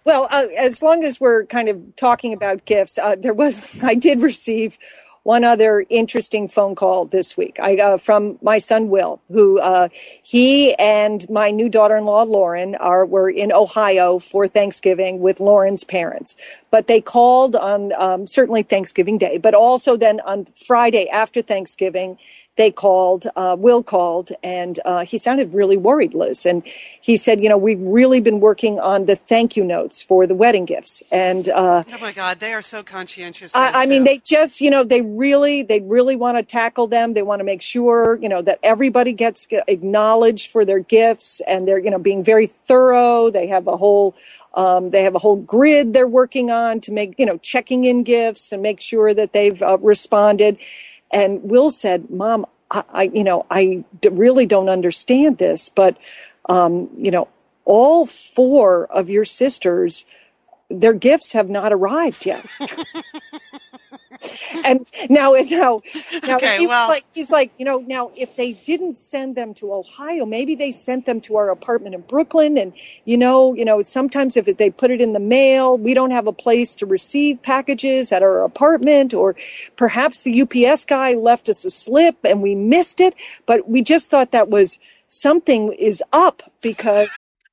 Well, uh, as long as we're kind of talking about gifts, uh, there was I did receive one other interesting phone call this week. I uh, from my son Will, who uh, he and my new daughter-in-law Lauren are were in Ohio for Thanksgiving with Lauren's parents. But they called on um, certainly Thanksgiving Day, but also then on Friday after Thanksgiving they called, uh, Will called, and uh, he sounded really worried, Liz. And he said, you know, we've really been working on the thank you notes for the wedding gifts. And uh, oh my God, they are so conscientious. I, I mean, they just, you know, they really, they really want to tackle them. They want to make sure, you know, that everybody gets acknowledged for their gifts, and they're, you know, being very thorough. They have a whole, um, they have a whole grid they're working on to make, you know, checking in gifts and make sure that they've uh, responded. And Will said, "Mom, I, I you know, I d- really don't understand this, but, um, you know, all four of your sisters." Their gifts have not arrived yet. and now now now Okay, he well- like he's like you know now if they didn't send them to ohio maybe they sent them to our apartment in brooklyn. And you know you know sometimes if they put it in the mail we don't have a place to receive packages at our apartment. Or perhaps the ups guy left us a slip and we missed it. But we just thought that was something is up because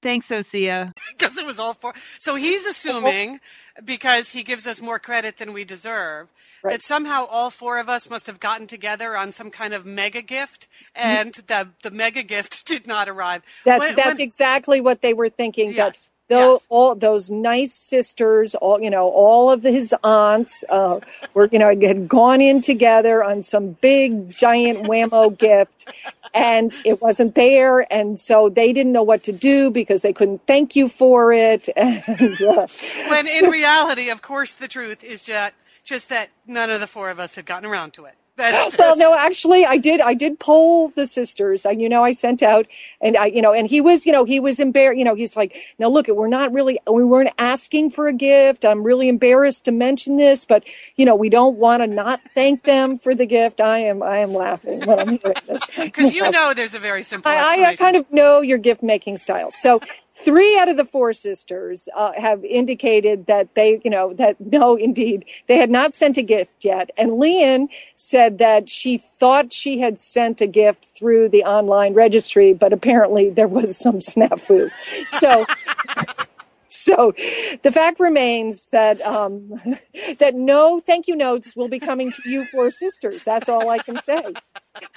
Thanks, Osea. because it was all for. So he's assuming, because he gives us more credit than we deserve, Right. that somehow all four of us must have gotten together on some kind of mega gift, and the the mega gift did not arrive. That's When- that's when- exactly what they were thinking. Yes, though yes. all those nice sisters, all you know, all of his aunts uh, were you know had gone in together on some big giant whammo gift, and it wasn't there, and so they didn't know what to do because they couldn't thank you for it. And uh, when in reality, of course, the truth is just just that none of the four of us had gotten around to it. That's, well no actually i did i did poll the sisters i you know i sent out and i you know and he was you know he was embarrassed you know he's like now look we're not really we weren't asking for a gift. I'm really embarrassed to mention this but you know we don't want to not thank them for the gift. I am i am laughing when i'm hearing this. Because you know there's a very simple I, I kind of know your gift making style. So three out of the four sisters uh, have indicated that they, you know, that no, indeed, they had not sent a gift yet. And Lian said that she thought she had sent a gift through the online registry, but apparently there was some snafu. So. So, the fact remains that um, that no thank you notes will be coming to you four sisters. That's all I can say,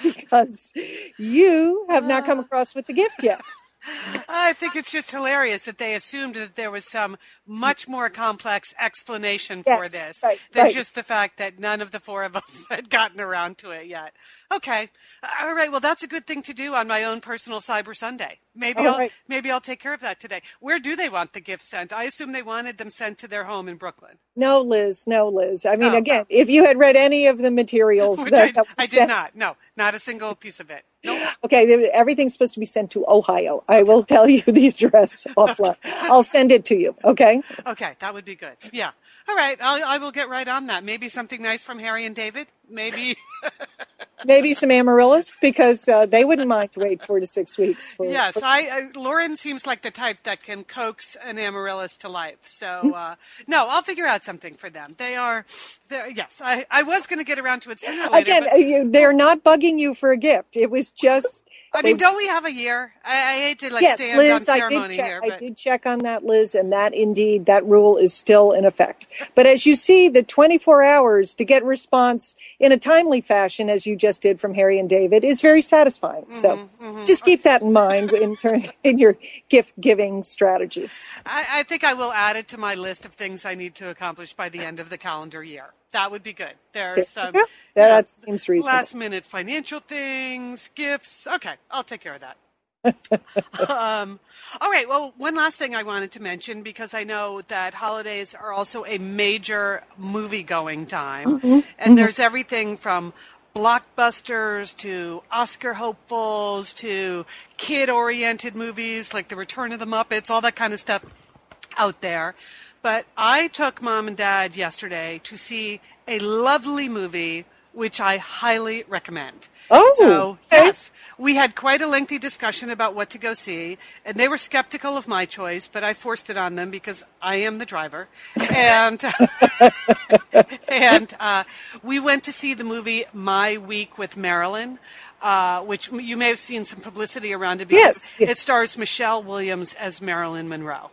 because you have not come across with the gift yet. I think it's just hilarious that they assumed that there was some much more complex explanation for Yes, this right, than right. just the fact that none of the four of us had gotten around to it yet. Okay, uh, all right. Well, that's a good thing to do on my own personal Cyber Sunday. Maybe All I'll right. maybe I'll take care of that today. Where do they want the gifts sent? I assume they wanted them sent to their home in Brooklyn, No, Liz. No, Liz. I mean, Oh. again, if you had read any of the materials which that, I, I did not. No, not a single piece of it. Okay, everything's supposed to be sent to Ohio. I will tell you the address offline. I'll send it to you. Okay. Okay, that would be good. Yeah. All right, I'll, I will get right on that. Maybe something nice from Harry and David. Maybe. Maybe some amaryllis because uh, they wouldn't mind to wait four to six weeks for. yes, for- I. Uh, Lauren seems like the type that can coax an amaryllis to life. So uh, no, I'll figure out something for them. They are. Yes, I. I was going to get around to it sooner later. Again, but- uh, you, they're not bugging you for a gift. It was just. I mean, don't we have a year? I, I hate to like yes, stand Liz, on I did check. here, I did check on that, Liz, and that indeed that rule is still in effect. But as you see, the 24 hours to get response in a timely fashion, as you just did from Harry and David, is very satisfying. so Mm-hmm, just keep that in mind in turn in your gift giving strategy. I, I think I will add it to my list of things I need to accomplish by the end of the calendar year. That would be good. There's some Yeah, you know, that seems reasonable. last minute financial things, gifts. Okay, I'll take care of that. Um, all right. Well, one last thing I wanted to mention because I know that holidays are also a major movie going time, Mm-hmm. and there's everything from blockbusters to Oscar hopefuls to kid oriented movies like The Return of the Muppets, all that kind of stuff out there. But I took mom and dad yesterday to see a lovely movie, which I highly recommend. Oh, so okay. yes, we had quite a lengthy discussion about what to go see, and they were skeptical of my choice, but I forced it on them because I am the driver, and and uh, we went to see the movie My Week with Marilyn. Uh, which you may have seen some publicity around it because Yes, yes. it stars Michelle Williams as Marilyn Monroe.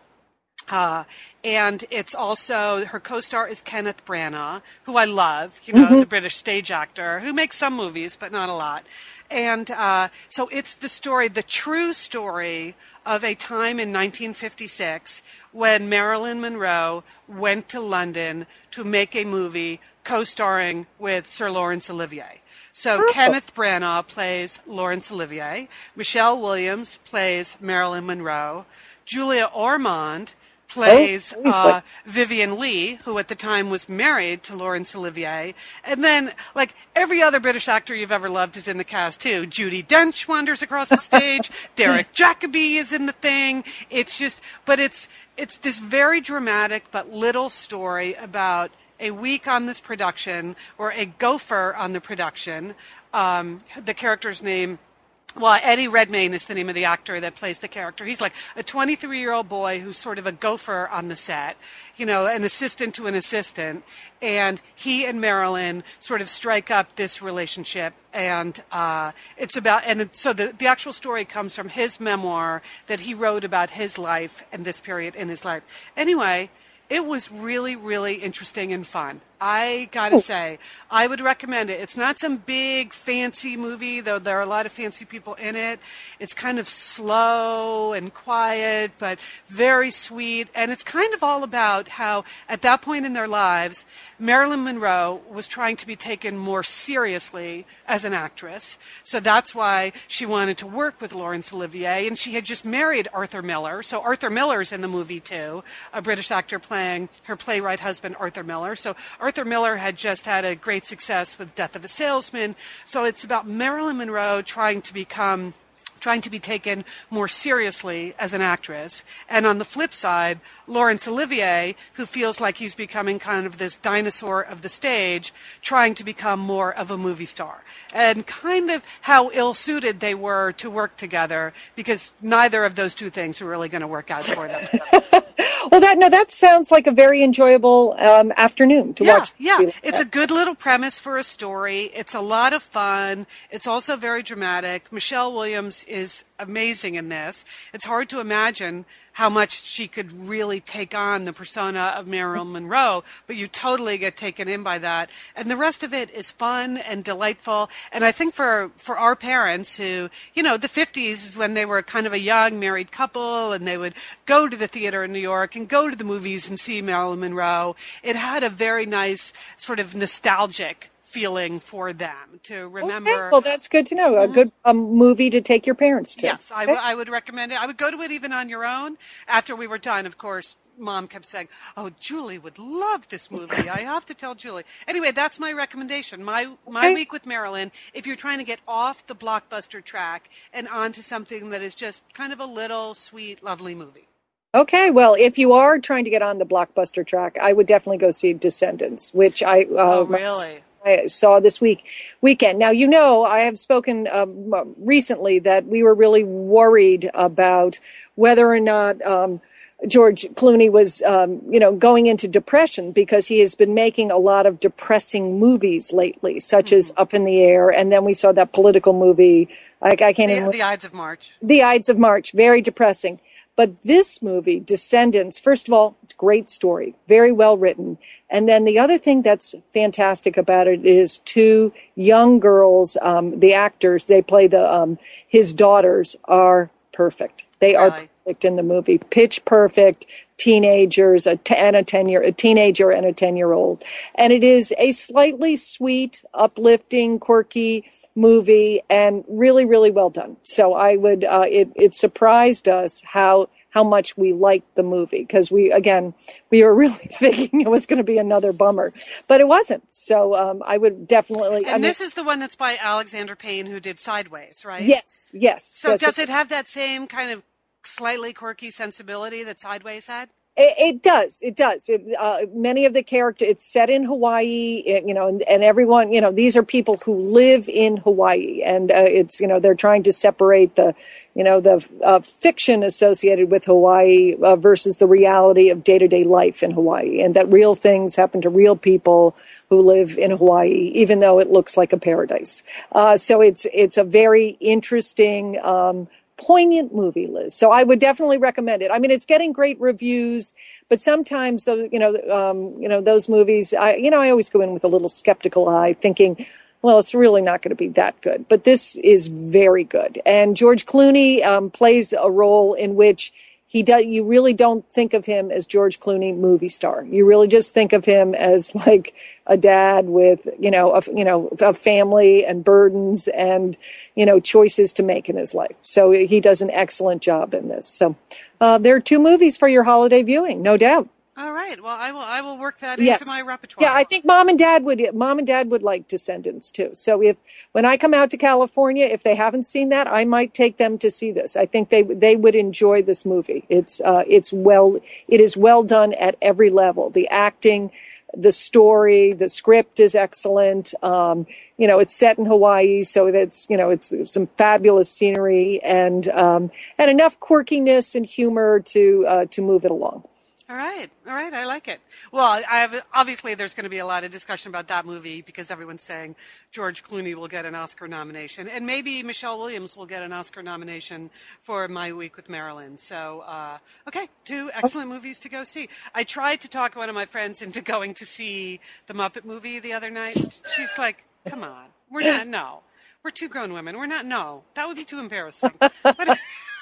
Uh, and it's also her co-star is Kenneth Branagh, who I love. You know, the British stage actor who makes some movies, but not a lot. And uh, so it's the story, the true story of a time in 1956 when Marilyn Monroe went to London to make a movie co-starring with Sir Laurence Olivier. So Kenneth Branagh plays Laurence Olivier. Michelle Williams plays Marilyn Monroe. Julia Ormond plays Oh, uh, Vivien Leigh, who at the time was married to Laurence Olivier. And then, like, every other British actor you've ever loved is in the cast, too. Judi Dench wanders across the stage. Derek Jacobi is in the thing. It's just, but it's, it's this very dramatic but little story about a week on this production or a gopher on the production. Um, the character's name well, Eddie Redmayne is the name of the actor that plays the character. He's like a 23 year old boy who's sort of a gopher on the set, you know, an assistant to an assistant. And he and Marilyn sort of strike up this relationship. And uh, it's about, and it, so the, the actual story comes from his memoir that he wrote about his life and this period in his life. Anyway, it was really, really interesting and fun. I gotta oh. say, I would recommend it. It's not some big fancy movie, though there are a lot of fancy people in it. It's kind of slow and quiet, but very sweet. And it's kind of all about how, at that point in their lives, Marilyn Monroe was trying to be taken more seriously as an actress. So that's why she wanted to work with Laurence Olivier. And she had just married Arthur Miller. So Arthur Miller's in the movie too, a British actor playing her playwright husband, Arthur Miller. So Arthur Miller had just had a great success with Death of a Salesman. So it's about Marilyn Monroe trying to become trying to be taken more seriously as an actress. And on the flip side, Laurence Olivier, who feels like he's becoming kind of this dinosaur of the stage, trying to become more of a movie star. And kind of how ill suited they were to work together because neither of those two things were really going to work out for them. Well, that no, that sounds like a very enjoyable um, afternoon to yeah, watch. Yeah, it's a good little premise for a story. It's a lot of fun. It's also very dramatic. Michelle Williams is amazing in this. It's hard to imagine how much she could really take on the persona of Marilyn Monroe, but you totally get taken in by that. And the rest of it is fun and delightful. And I think for, for our parents who, you know, the 50s is when they were kind of a young married couple and they would go to the theater in New York and go to the movies and see Marilyn Monroe, it had a very nice sort of nostalgic feeling for them to remember. Okay, well, that's good to know. A good um, movie to take your parents to. Yes, I, Okay. w- I would recommend it. I would go to it even on your own. After we were done, of course, mom kept saying, "Oh, Julie would love this movie. I have to tell Julie." Anyway, that's my recommendation. My my Okay. week with Marilyn. If you're trying to get off the blockbuster track and onto something that is just kind of a little sweet, lovely movie. Okay, well, if you are trying to get on the blockbuster track, I would definitely go see Descendants, which I uh, Oh, really? I saw this week weekend. Now you know I have spoken um, recently that we were really worried about whether or not um, George Clooney was, um, you know, going into depression because he has been making a lot of depressing movies lately, such as Mm-hmm. Up in the Air, and then we saw that political movie. I, I can't even The, the Ides of March. the Ides of March, very depressing. But this movie, Descendants, first of all, great story, very well written. And then the other thing that's fantastic about it is two young girls, um, the actors, they play the, um, his daughters are perfect. They are Really? Perfect in the movie, pitch perfect, teenagers, a t- and a 10 year, a teenager and a 10 year old. And it is a slightly sweet, uplifting, quirky movie and really, really well done. So I would, uh, it, it surprised us how, how much we liked the movie because we, again, we were really thinking it was going to be another bummer, but it wasn't. So, um, I would definitely, And I mean, this is the one that's by Alexander Payne, who did Sideways, right? yes, yes. So yes, does it have that same kind of slightly quirky sensibility that Sideways had? It, does. It does. It, uh, many of the character. It's set in Hawaii. it- you know, and, and everyone. You know, these are people who live in Hawaii, and uh, it's you know they're trying to separate the, you know, the uh, fiction associated with Hawaii uh, versus the reality of day to day life in Hawaii, and that real things happen to real people who live in Hawaii, even though it looks like a paradise. Uh, so it's it's a very interesting. Um, poignant movie, Liz. So I would definitely recommend it. I mean, it's getting great reviews, but sometimes those, you know, um, you know, those movies, I, you know, I always go in with a little skeptical eye thinking, well, it's really not going to be that good, but this is very good. And George Clooney, um, plays a role in which he does, you really don't think of him as George Clooney movie star. You really just think of him as like a dad with, you know, a, you know, a family and burdens and, you know, choices to make in his life. So he does an excellent job in this. So, uh, there are two movies for your holiday viewing, no doubt. All right. Well, I will. I will work that Yes. into my repertoire. Yeah, I think mom and dad would mom and dad would like Descendants too. So if when I come out to California, if they haven't seen that, I might take them to see this. I think they they would enjoy this movie. It's uh, it's well it is well done at every level. The acting, the story, the script is excellent. Um, you know, it's set in Hawaii, so that's you know it's some fabulous scenery and um, and enough quirkiness and humor to uh, to move it along. All right. All right. I like it. Well, I have obviously there's going to be a lot of discussion about that movie because everyone's saying George Clooney will get an Oscar nomination, and maybe Michelle Williams will get an Oscar nomination for My Week with Marilyn. So, uh, okay, two excellent movies to go see. I tried to talk one of my friends into going to see the Muppet movie the other night. She's like, "Come on, we're not. No, we're two grown women. We're not. No, that would be too embarrassing." But,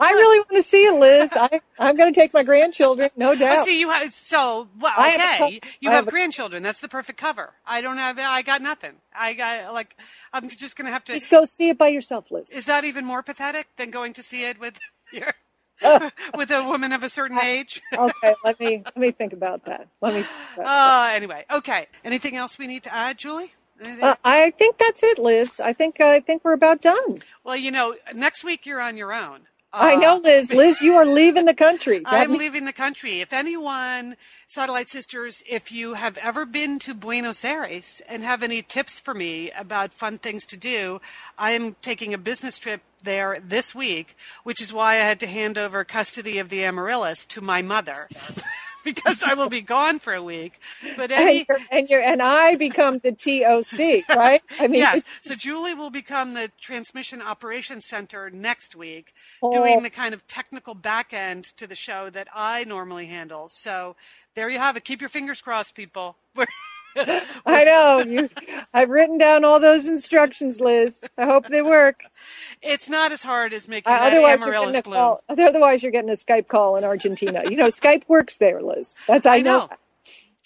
I really want to see it, Liz. I, I'm going to take my grandchildren, no Oh, doubt. see, you have so well. Have Okay, co- you have, have grandchildren. That's the perfect cover. I don't have. I got nothing. I got like. I'm just gonna have to. Just go see it by yourself, Liz. Is that even more pathetic than going to see it with your with a woman of a certain age? okay, let me let me think about that. Let me. think Uh, anyway, okay. Anything else we need to add, Julie? Uh, I think that's it, Liz. I think I think we're about done. well, you know, next week you're on your own. I Uh, know, Liz. Liz, you are leaving the country. I'm leaving the country. If anyone, Satellite Sisters, if you have ever been to Buenos Aires and have any tips for me about fun things to do, I am taking a business trip there this week, which is why I had to hand over custody of the Amaryllis to my mother. because I will be gone for a week. But and any, and you're and I become the TOC, right? I mean, yes. So Julie will become the transmission operations center next week, Oh. doing the kind of technical back end to the show that I normally handle. So there you have it. Keep your fingers crossed, people. I know you. I've written down all those instructions, Liz. I hope they work. it's not as hard as making Uh, otherwise, you're amaryllis getting a call. Otherwise, you're getting a Skype call in Argentina. You know, Skype works there, Liz. That's I, I know. know.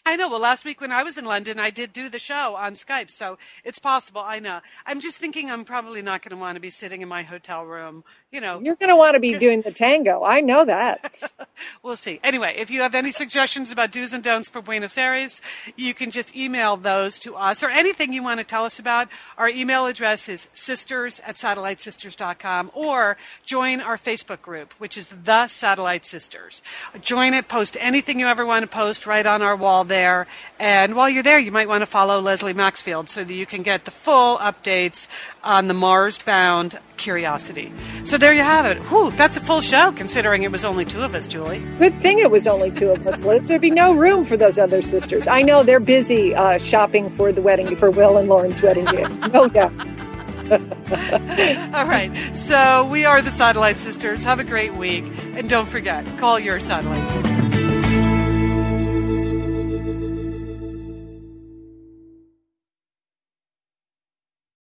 I know. Well, last week when I was in London, I did do the show on Skype, so it's possible. I know. I'm just thinking I'm probably not going to want to be sitting in my hotel room. You know, You're going to want to be doing the tango. I know that. We'll see. Anyway, if you have any suggestions about do's and don'ts for Buenos Aires, you can just email those to us or anything you want to tell us about. Our email address is sisters at satellitesisters.com or join our Facebook group, which is The Satellite Sisters. Join it, post anything you ever want to post right on our wall there. And while you're there, you might want to follow Leslie Maxfield so that you can get the full updates on the Mars bound Curiosity. So there you have it. Whew, that's a full show considering it was only two of us, Julie. Good thing it was only two of us, Liz. There'd be no room for those other sisters. I know they're busy uh, shopping for the wedding, for Will and Lauren's wedding gift. No doubt. All right. So we are the Satellite Sisters. Have a great week. And don't forget, call your Satellite Sisters.